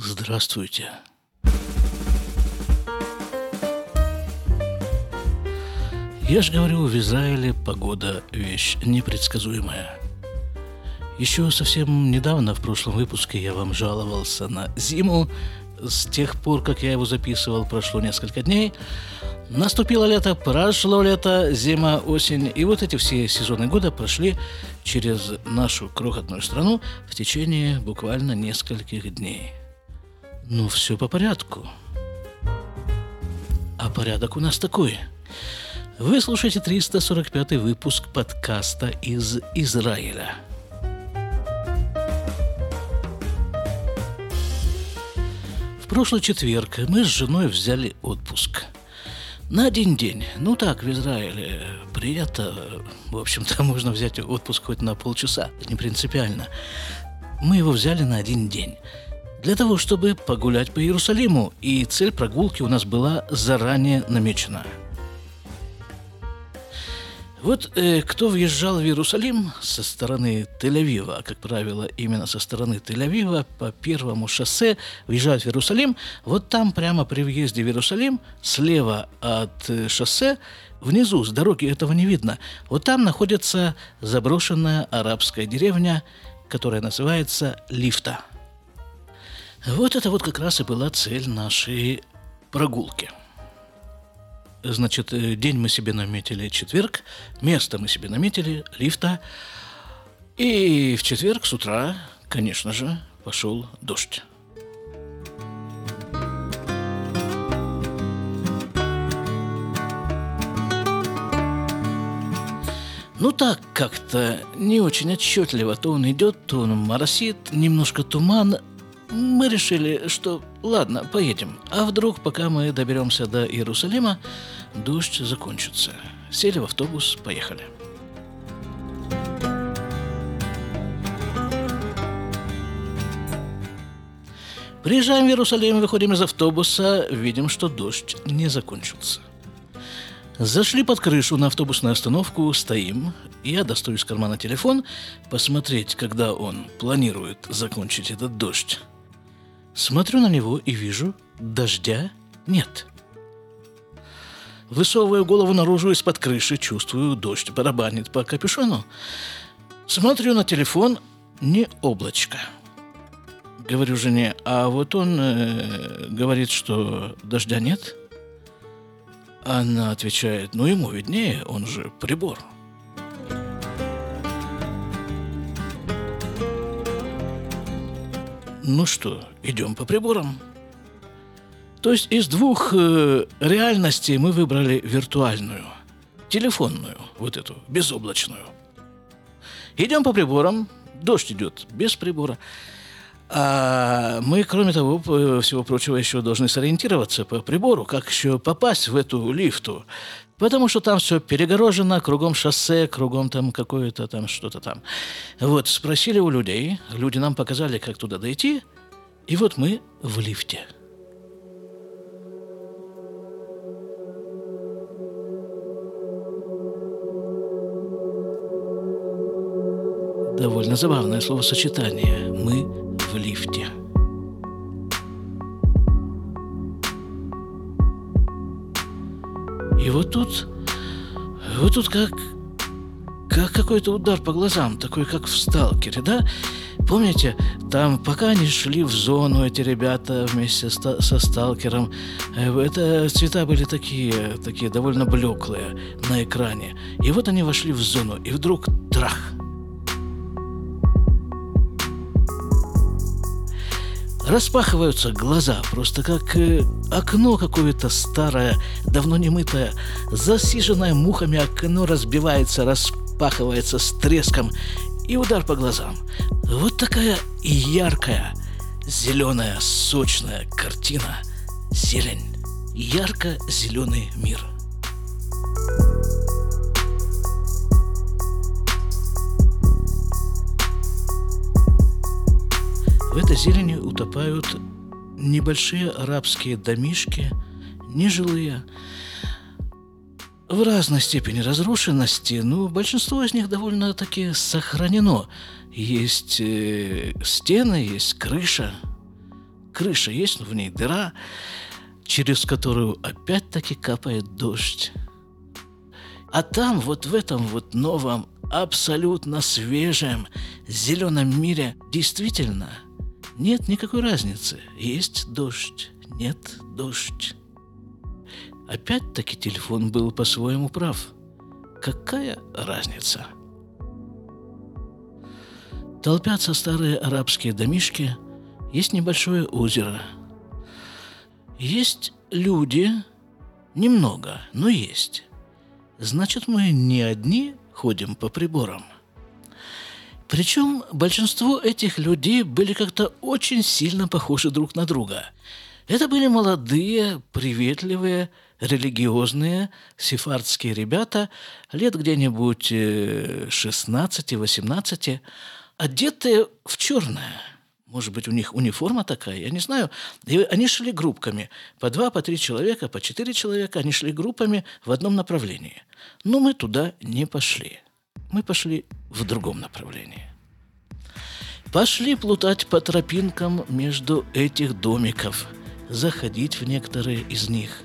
Здравствуйте. Я же говорю, в Израиле погода – вещь непредсказуемая. Еще совсем недавно, в прошлом выпуске, я вам жаловался на зиму. С тех пор, как я его записывал, прошло несколько дней. Наступило лето, прошло лето, зима, осень. И вот эти все сезоны года прошли через нашу крохотную страну в течение буквально нескольких дней. Ну, все по порядку. А порядок у нас такой – вы слушаете 345 выпуск подкаста из Израиля. В прошлый четверг мы с женой взяли отпуск. На один день. Ну так, в Израиле принято. В общем-то, можно взять отпуск хоть на полчаса. Не принципиально. Мы его взяли на один день для того, чтобы погулять по Иерусалиму, и цель прогулки у нас была заранее намечена – вот э, кто въезжал в Иерусалим со стороны Тель-Авива, как правило, именно со стороны Тель-Авива по первому шоссе въезжают в Иерусалим, вот там прямо при въезде в Иерусалим, слева от э, шоссе, внизу с дороги этого не видно, вот там находится заброшенная арабская деревня, которая называется Лифта. Вот это вот как раз и была цель нашей прогулки – Значит, э, день мы себе наметили четверг, место мы себе наметили, лифта. И в четверг с утра, конечно же, пошел дождь. Ну так как-то не очень отчетливо. То он идет, то он моросит, немножко туман, мы решили, что ладно, поедем. А вдруг, пока мы доберемся до Иерусалима, дождь закончится. Сели в автобус, поехали. Приезжаем в Иерусалим, выходим из автобуса, видим, что дождь не закончился. Зашли под крышу на автобусную остановку, стоим. Я достаю из кармана телефон, посмотреть, когда он планирует закончить этот дождь. Смотрю на него и вижу, дождя нет. Высовываю голову наружу из-под крыши, чувствую, дождь барабанит по капюшону. Смотрю на телефон, не облачко. Говорю жене, а вот он э, говорит, что дождя нет. Она отвечает, ну ему виднее, он же прибор. Ну что, идем по приборам. То есть из двух э, реальностей мы выбрали виртуальную, телефонную, вот эту, безоблачную. Идем по приборам, дождь идет без прибора. А мы, кроме того, всего прочего, еще должны сориентироваться по прибору, как еще попасть в эту лифту. Потому что там все перегорожено, кругом шоссе, кругом там какое-то там что-то там. Вот, спросили у людей, люди нам показали, как туда дойти, и вот мы в лифте. Довольно забавное словосочетание. Мы в лифте. И вот тут, вот тут как, как какой-то удар по глазам, такой как в «Сталкере», да? Помните, там, пока они шли в зону, эти ребята вместе со, сталкером, э, это цвета были такие, такие довольно блеклые на экране. И вот они вошли в зону, и вдруг трах – распахиваются глаза, просто как э, окно какое-то старое, давно не мытое, засиженное мухами окно разбивается, распахивается с треском, и удар по глазам. Вот такая яркая, зеленая, сочная картина. Зелень. Ярко-зеленый мир – В этой зелени утопают небольшие арабские домишки, нежилые, в разной степени разрушенности, но большинство из них довольно-таки сохранено. Есть э, стены, есть крыша. крыша есть, но в ней дыра, через которую опять-таки капает дождь. А там, вот в этом вот новом, абсолютно свежем, зеленом мире действительно нет никакой разницы. Есть дождь, нет дождь. Опять-таки телефон был по-своему прав. Какая разница? Толпятся старые арабские домишки, есть небольшое озеро. Есть люди, немного, но есть. Значит, мы не одни ходим по приборам. Причем большинство этих людей были как-то очень сильно похожи друг на друга. Это были молодые, приветливые, религиозные сефардские ребята, лет где-нибудь 16-18, э, одетые в черное. Может быть, у них униформа такая, я не знаю. И они шли группками. По два, по три человека, по четыре человека. Они шли группами в одном направлении. Но мы туда не пошли. Мы пошли в другом направлении. Пошли плутать по тропинкам между этих домиков, заходить в некоторые из них.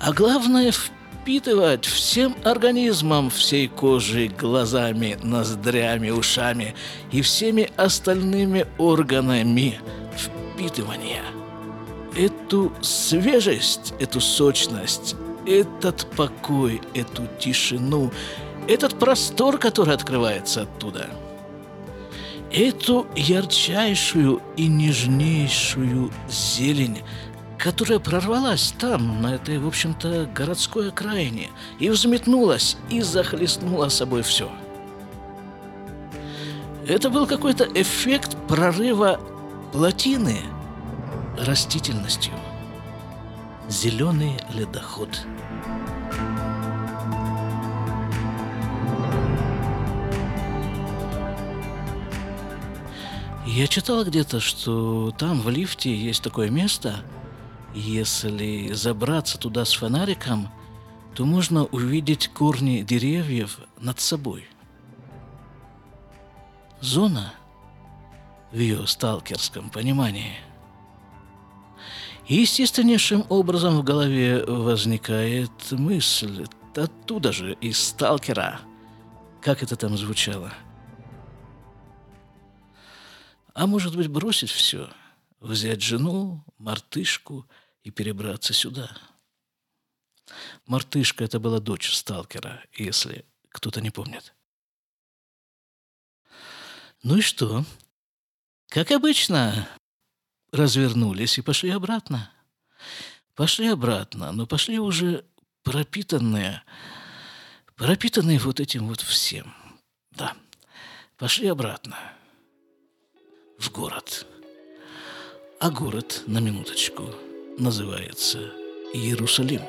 А главное, впитывать всем организмом, всей кожей, глазами, ноздрями, ушами и всеми остальными органами впитывания. Эту свежесть, эту сочность, этот покой, эту тишину, этот простор, который открывается оттуда. Эту ярчайшую и нежнейшую зелень, которая прорвалась там, на этой, в общем-то, городской окраине, и взметнулась, и захлестнула собой все. Это был какой-то эффект прорыва плотины растительностью. Зеленый ледоход. Я читал где-то, что там в лифте есть такое место – если забраться туда с фонариком, то можно увидеть корни деревьев над собой. Зона в ее сталкерском понимании. Естественнейшим образом в голове возникает мысль, оттуда же, из сталкера, как это там звучало. А может быть, бросить все, взять жену, мартышку – и перебраться сюда. Мартышка – это была дочь сталкера, если кто-то не помнит. Ну и что? Как обычно, развернулись и пошли обратно. Пошли обратно, но пошли уже пропитанные, пропитанные вот этим вот всем. Да, пошли обратно в город. А город, на минуточку – называется Иерусалим.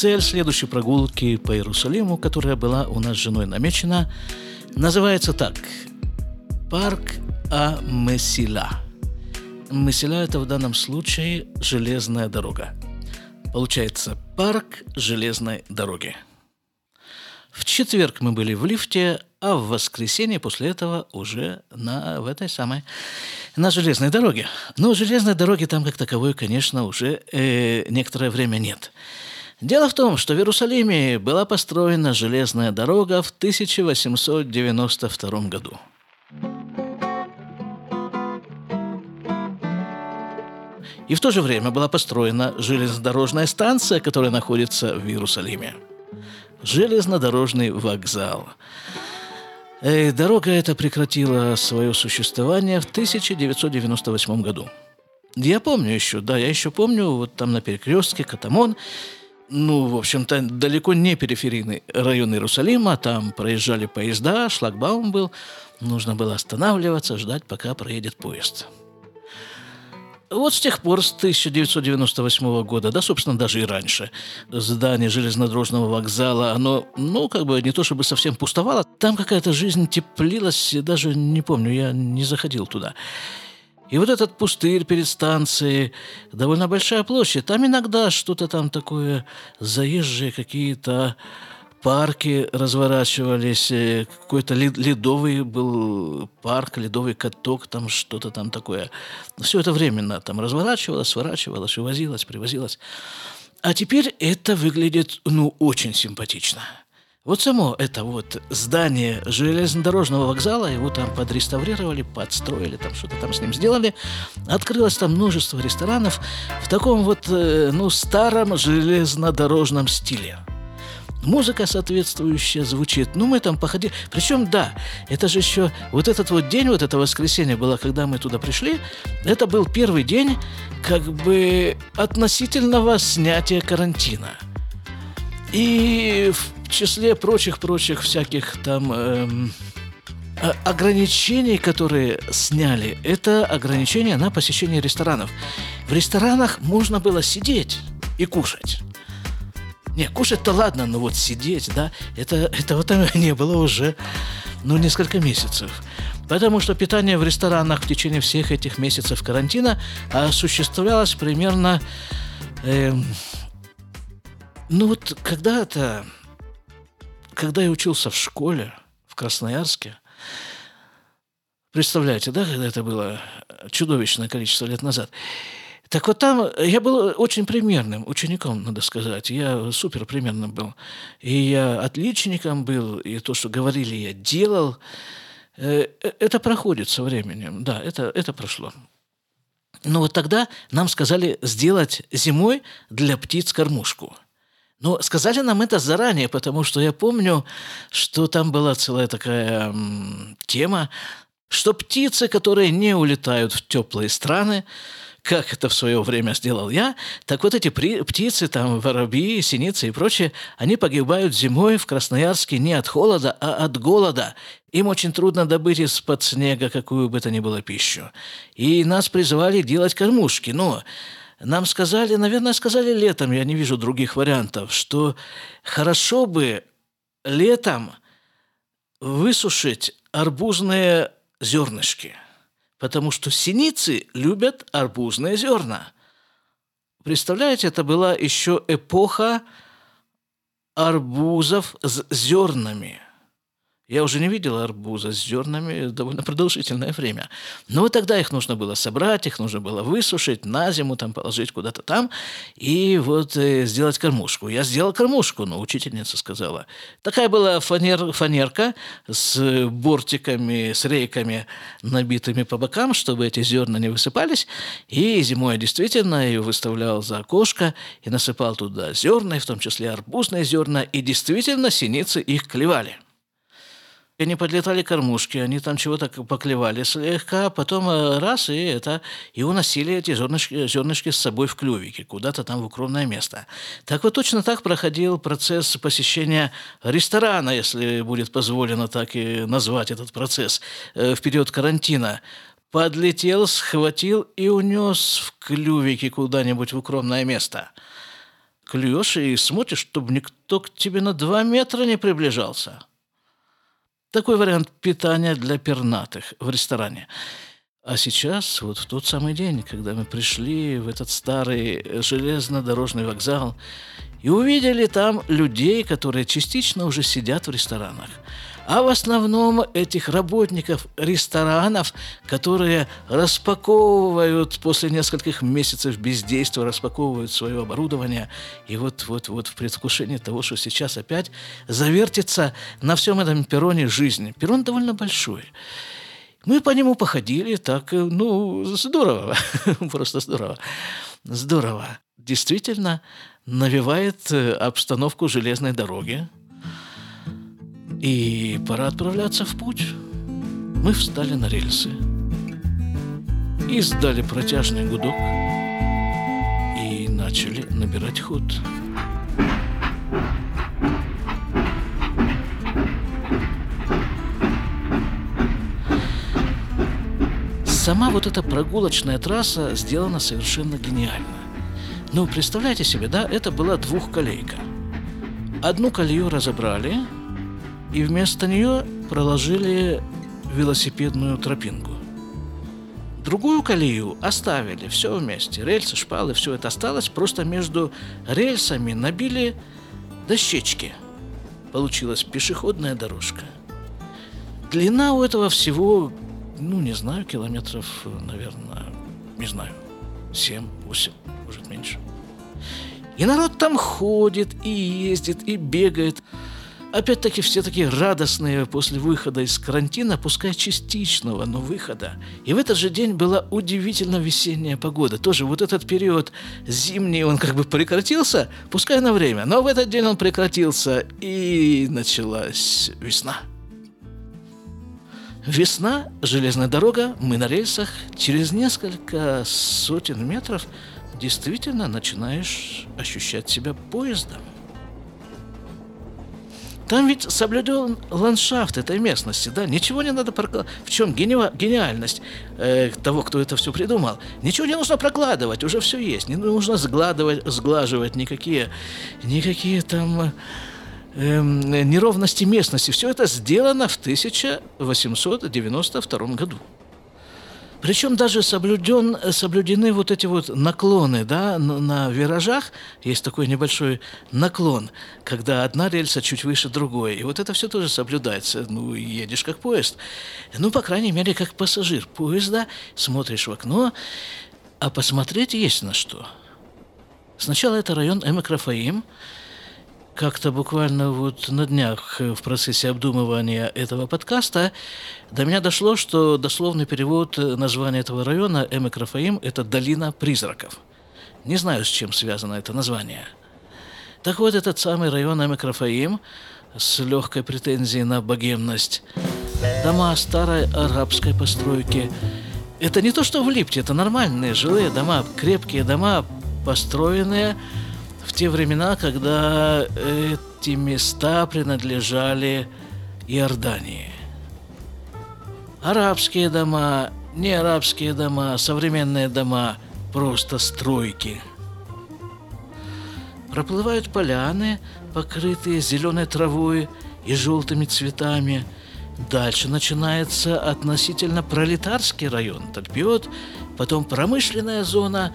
Цель следующей прогулки по Иерусалиму, которая была у нас с женой намечена, Называется так. Парк А-Месила. Месила – это в данном случае железная дорога. Получается, парк железной дороги. В четверг мы были в лифте, а в воскресенье после этого уже на, в этой самой, на железной дороге. Но железной дороги там как таковой, конечно, уже э, некоторое время нет. Дело в том, что в Иерусалиме была построена железная дорога в 1892 году. И в то же время была построена железнодорожная станция, которая находится в Иерусалиме. Железнодорожный вокзал. И дорога эта прекратила свое существование в 1998 году. Я помню еще, да, я еще помню, вот там на перекрестке Катамон ну, в общем-то, далеко не периферийный район Иерусалима. Там проезжали поезда, шлагбаум был. Нужно было останавливаться, ждать, пока проедет поезд. Вот с тех пор, с 1998 года, да, собственно, даже и раньше, здание железнодорожного вокзала, оно, ну, как бы не то чтобы совсем пустовало, там какая-то жизнь теплилась, даже не помню, я не заходил туда. И вот этот пустырь перед станцией, довольно большая площадь, там иногда что-то там такое, заезжие какие-то парки разворачивались, э, какой-то ледовый был парк, ледовый каток, там что-то там такое. Все это временно там разворачивалось, сворачивалось, увозилось, привозилось. А теперь это выглядит, ну, очень симпатично. Вот само это вот здание железнодорожного вокзала, его там подреставрировали, подстроили, там что-то там с ним сделали. Открылось там множество ресторанов в таком вот, э, ну, старом железнодорожном стиле. Музыка соответствующая звучит. Ну, мы там походили. Причем, да, это же еще... Вот этот вот день, вот это воскресенье было, когда мы туда пришли, это был первый день как бы относительного снятия карантина. И в числе прочих-прочих всяких там... Эм, ограничений, которые сняли, это ограничения на посещение ресторанов. В ресторанах можно было сидеть и кушать. Не, кушать-то ладно, но вот сидеть, да, это, это вот не было уже, ну, несколько месяцев. Потому что питание в ресторанах в течение всех этих месяцев карантина осуществлялось примерно... Э, ну вот когда-то, когда я учился в школе в Красноярске, представляете, да, когда это было чудовищное количество лет назад, так вот там я был очень примерным учеником, надо сказать. Я супер примерным был. И я отличником был, и то, что говорили, я делал. Э, э, это проходит со временем, да, это, это прошло. Но вот тогда нам сказали сделать зимой для птиц кормушку. Но сказали нам это заранее, потому что я помню, что там была целая такая тема, что птицы, которые не улетают в теплые страны, как это в свое время сделал я, так вот эти птицы, там, воробьи, синицы и прочее, они погибают зимой в Красноярске не от холода, а от голода. Им очень трудно добыть из-под снега какую бы то ни было пищу. И нас призывали делать кормушки. Но нам сказали, наверное, сказали летом, я не вижу других вариантов, что хорошо бы летом высушить арбузные зернышки – потому что синицы любят арбузные зерна. Представляете, это была еще эпоха арбузов с зернами – я уже не видел арбуза с зернами довольно продолжительное время. Но тогда их нужно было собрать, их нужно было высушить, на зиму там положить куда-то там и вот э, сделать кормушку. Я сделал кормушку, но учительница сказала. Такая была фанер, фанерка с бортиками, с рейками, набитыми по бокам, чтобы эти зерна не высыпались. И зимой я действительно ее выставлял за окошко и насыпал туда зерна, в том числе арбузные зерна, и действительно синицы их клевали. Они подлетали кормушки, они там чего-то поклевали слегка, потом э, раз, и это, и уносили эти зернышки, зернышки с собой в клювике, куда-то там в укромное место. Так вот точно так проходил процесс посещения ресторана, если будет позволено так и назвать этот процесс, э, в период карантина. Подлетел, схватил и унес в клювике куда-нибудь в укромное место. Клюешь и смотришь, чтобы никто к тебе на два метра не приближался – такой вариант питания для пернатых в ресторане. А сейчас, вот в тот самый день, когда мы пришли в этот старый железнодорожный вокзал и увидели там людей, которые частично уже сидят в ресторанах – а в основном этих работников ресторанов, которые распаковывают после нескольких месяцев бездействия, распаковывают свое оборудование, и вот, вот, вот в предвкушении того, что сейчас опять завертится на всем этом перроне жизнь. Перрон довольно большой. Мы по нему походили так, ну, здорово, просто здорово. Здорово. Действительно навевает э, обстановку железной дороги, и пора отправляться в путь. Мы встали на рельсы, издали протяжный гудок и начали набирать ход. сама вот эта прогулочная трасса сделана совершенно гениально. Ну, представляете себе, да, это была двухколейка. Одну колею разобрали, и вместо нее проложили велосипедную тропинку. Другую колею оставили, все вместе. Рельсы, шпалы, все это осталось. Просто между рельсами набили дощечки. Получилась пешеходная дорожка. Длина у этого всего, ну, не знаю, километров, наверное, не знаю, 7-8, может, меньше. И народ там ходит, и ездит, и бегает. Опять-таки все такие радостные после выхода из карантина, пускай частичного, но выхода. И в этот же день была удивительно весенняя погода. Тоже вот этот период зимний, он как бы прекратился, пускай на время, но в этот день он прекратился, и началась весна. Весна, железная дорога, мы на рельсах. Через несколько сотен метров действительно начинаешь ощущать себя поездом. Там ведь соблюден ландшафт этой местности, да, ничего не надо прокладывать. В чем гени- гениальность э, того, кто это все придумал? Ничего не нужно прокладывать, уже все есть. Не нужно сгладывать, сглаживать никакие, никакие там э, неровности местности. Все это сделано в 1892 году. Причем даже соблюден, соблюдены вот эти вот наклоны, да, на, виражах есть такой небольшой наклон, когда одна рельса чуть выше другой, и вот это все тоже соблюдается. Ну, едешь как поезд. Ну, по крайней мере, как пассажир поезда, смотришь в окно, а посмотреть есть на что. Сначала это район Эмекрафаим, как-то буквально вот на днях в процессе обдумывания этого подкаста до меня дошло, что дословный перевод названия этого района Эмек Рафаим – это «Долина призраков». Не знаю, с чем связано это название. Так вот, этот самый район Эмек Рафаим с легкой претензией на богемность. Дома старой арабской постройки. Это не то, что в Липте, это нормальные жилые дома, крепкие дома, построенные в те времена, когда эти места принадлежали Иордании. Арабские дома, не арабские дома, современные дома, просто стройки. Проплывают поляны, покрытые зеленой травой и желтыми цветами. Дальше начинается относительно пролетарский район, Тальпиот, потом промышленная зона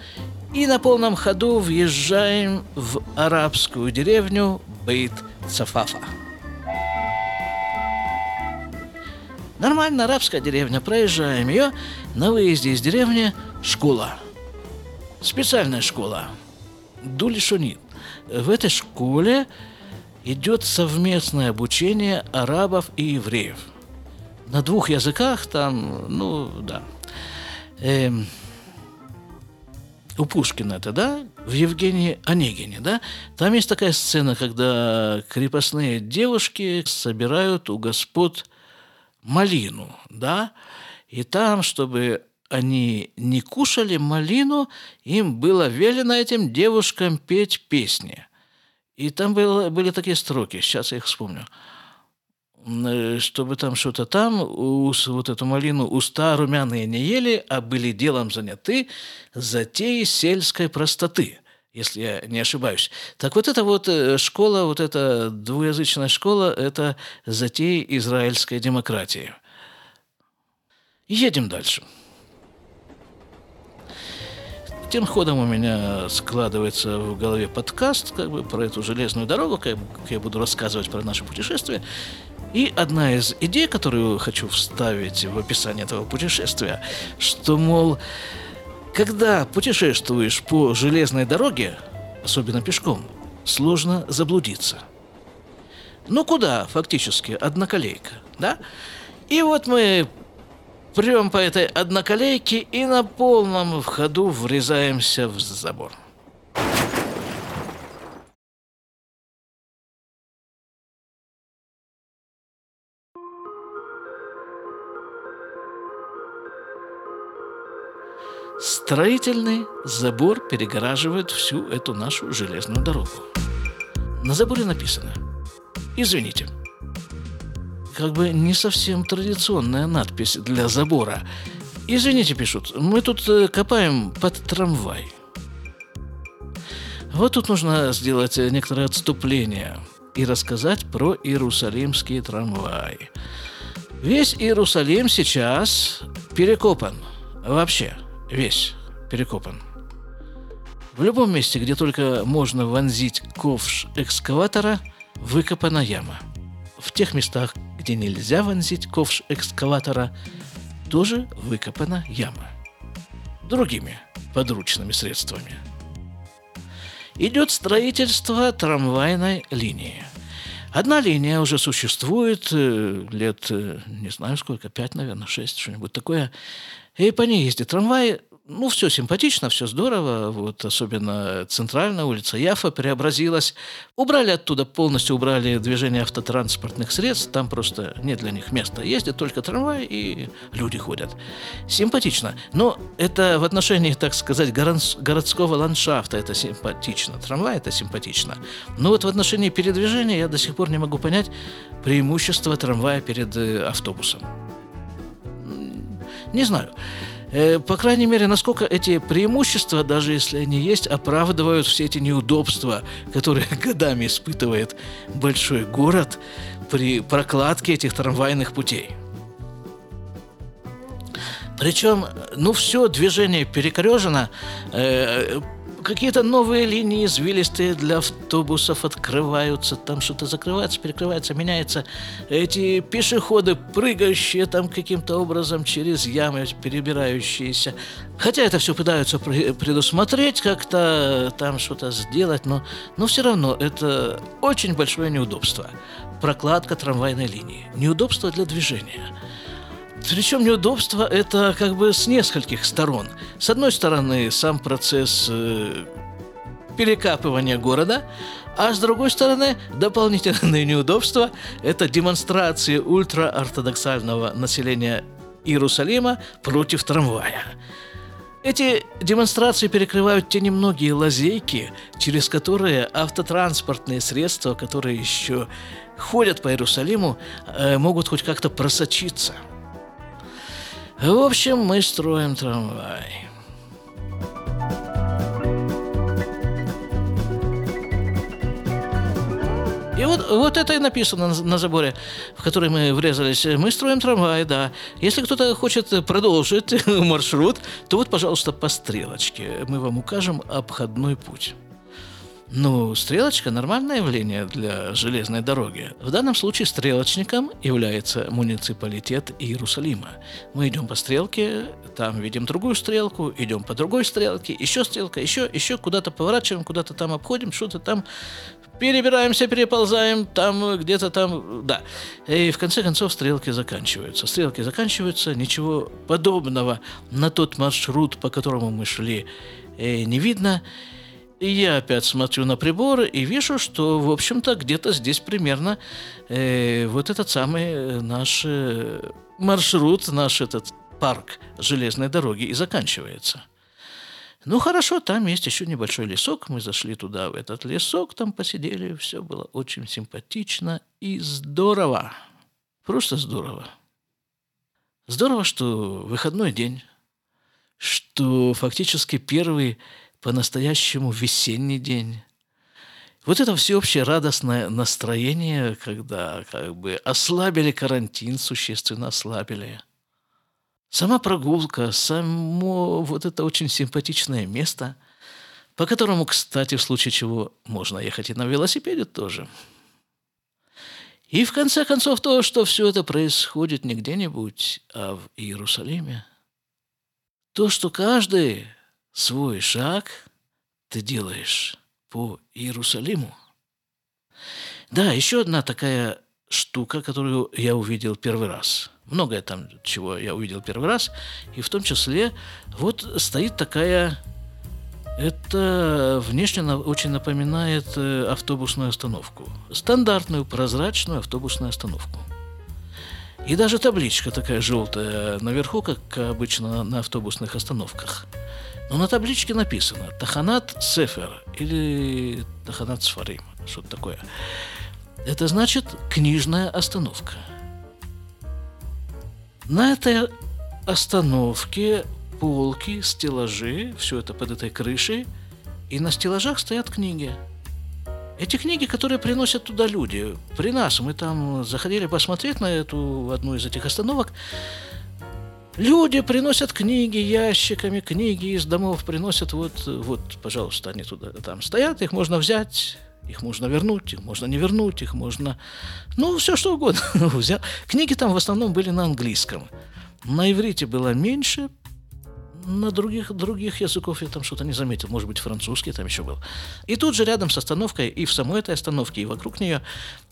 и на полном ходу въезжаем в арабскую деревню Бейт-Цафафа. Нормально арабская деревня, проезжаем ее, на выезде из деревни школа. Специальная школа. Дулишунит. В этой школе идет совместное обучение арабов и евреев. На двух языках там, ну да. Эм, у Пушкина это, да, в Евгении Онегине, да, там есть такая сцена, когда крепостные девушки собирают у господ малину, да, и там, чтобы они не кушали малину, им было велено этим девушкам петь песни. И там было, были такие строки, сейчас я их вспомню – чтобы там что-то там, вот эту малину уста румяные не ели, а были делом заняты затеи сельской простоты если я не ошибаюсь. Так вот эта вот э, школа, вот эта двуязычная школа, это затеи израильской демократии. Едем дальше. Тем ходом у меня складывается в голове подкаст как бы про эту железную дорогу, как я буду рассказывать про наше путешествие. И одна из идей, которую хочу вставить в описание этого путешествия, что, мол, когда путешествуешь по железной дороге, особенно пешком, сложно заблудиться. Ну куда, фактически, одноколейка, да? И вот мы прям по этой одноколейке и на полном ходу врезаемся в забор. Строительный забор перегораживает всю эту нашу железную дорогу. На заборе написано «Извините». Как бы не совсем традиционная надпись для забора. Извините, пишут, мы тут э, копаем под трамвай. Вот тут нужно сделать некоторое отступление и рассказать про Иерусалимский трамвай. Весь Иерусалим сейчас перекопан. Вообще, весь перекопан. В любом месте, где только можно вонзить ковш экскаватора, выкопана яма. В тех местах, где нельзя вонзить ковш экскаватора, тоже выкопана яма. Другими подручными средствами. Идет строительство трамвайной линии. Одна линия уже существует э, лет, э, не знаю сколько, пять, наверное, шесть, что-нибудь такое. И по ней ездит трамвай ну, все симпатично, все здорово. Вот особенно центральная улица Яфа преобразилась. Убрали оттуда, полностью убрали движение автотранспортных средств. Там просто нет для них места. Ездят только трамвай и люди ходят. Симпатично. Но это в отношении, так сказать, городского ландшафта это симпатично. Трамвай это симпатично. Но вот в отношении передвижения я до сих пор не могу понять преимущество трамвая перед э, автобусом. Не знаю. Э, по крайней мере, насколько эти преимущества, даже если они есть, оправдывают все эти неудобства, которые годами испытывает большой город при прокладке этих трамвайных путей. Причем, ну, все движение перекорежено, э, какие-то новые линии извилистые для автобусов открываются, там что-то закрывается, перекрывается, меняется. Эти пешеходы, прыгающие там каким-то образом через ямы, перебирающиеся. Хотя это все пытаются предусмотреть, как-то там что-то сделать, но, но все равно это очень большое неудобство. Прокладка трамвайной линии. Неудобство для движения. Причем неудобство это как бы с нескольких сторон. С одной стороны, сам процесс э, перекапывания города, а с другой стороны, дополнительные неудобства – это демонстрации ультраортодоксального населения Иерусалима против трамвая. Эти демонстрации перекрывают те немногие лазейки, через которые автотранспортные средства, которые еще ходят по Иерусалиму, э, могут хоть как-то просочиться – в общем, мы строим трамвай. И вот, вот это и написано на, на заборе, в который мы врезались. Мы строим трамвай, да. Если кто-то хочет продолжить маршрут, то вот, пожалуйста, по стрелочке. Мы вам укажем обходной путь. Ну, стрелочка – нормальное явление для железной дороги. В данном случае стрелочником является муниципалитет Иерусалима. Мы идем по стрелке, там видим другую стрелку, идем по другой стрелке, еще стрелка, еще, еще куда-то поворачиваем, куда-то там обходим, что-то там перебираемся, переползаем, там где-то там, да. И в конце концов стрелки заканчиваются. Стрелки заканчиваются, ничего подобного на тот маршрут, по которому мы шли, э, не видно. И я опять смотрю на приборы и вижу, что, в общем-то, где-то здесь примерно э, вот этот самый э, наш э, маршрут, наш этот парк железной дороги и заканчивается. Ну хорошо, там есть еще небольшой лесок. Мы зашли туда, в этот лесок, там посидели. Все было очень симпатично и здорово. Просто здорово. Здорово, что выходной день, что фактически первый по-настоящему весенний день. Вот это всеобщее радостное настроение, когда как бы ослабили карантин, существенно ослабили. Сама прогулка, само вот это очень симпатичное место, по которому, кстати, в случае чего можно ехать и на велосипеде тоже. И в конце концов то, что все это происходит не где-нибудь, а в Иерусалиме. То, что каждый свой шаг ты делаешь по Иерусалиму. Да, еще одна такая штука, которую я увидел первый раз. Многое там, чего я увидел первый раз. И в том числе вот стоит такая... Это внешне очень напоминает э, автобусную остановку. Стандартную прозрачную автобусную остановку. И даже табличка такая желтая наверху, как обычно на автобусных остановках – но на табличке написано Таханат Сефер или Таханат Сфарим, что-то такое. Это значит книжная остановка. На этой остановки, полки, стеллажи, все это под этой крышей, и на стеллажах стоят книги. Эти книги, которые приносят туда люди. При нас мы там заходили посмотреть на эту одну из этих остановок. Люди приносят книги ящиками, книги из домов приносят. Вот, вот, пожалуйста, они туда там стоят, их можно взять, их можно вернуть, их можно не вернуть, их можно... Ну, все что угодно. Взял. Книги там в основном были на английском. На иврите было меньше, на других, других языков я там что-то не заметил. Может быть, французский там еще был. И тут же рядом с остановкой, и в самой этой остановке, и вокруг нее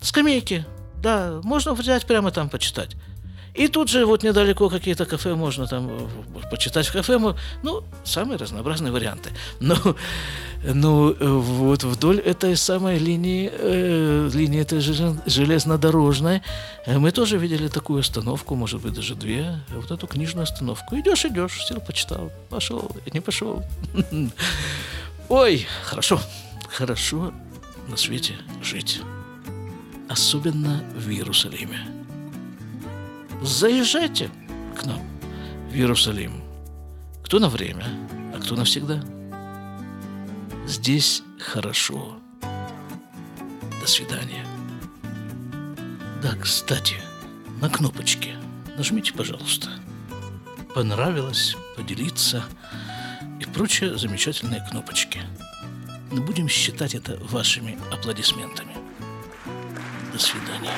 скамейки. Да, можно взять прямо там почитать. И тут же вот недалеко какие-то кафе можно там э, почитать в кафе. Ну, самые разнообразные варианты. Но, ну, вот вдоль этой самой линии, э, линии этой железнодорожной, э, мы тоже видели такую остановку, может быть, даже две, вот эту книжную остановку. Идешь, идешь, сел, почитал, пошел, не пошел. Ой, хорошо, хорошо на свете жить. Особенно в Иерусалиме заезжайте к нам в Иерусалим. Кто на время, а кто навсегда. Здесь хорошо. До свидания. Да, кстати, на кнопочке нажмите, пожалуйста. Понравилось, поделиться и прочие замечательные кнопочки. Мы будем считать это вашими аплодисментами. До свидания.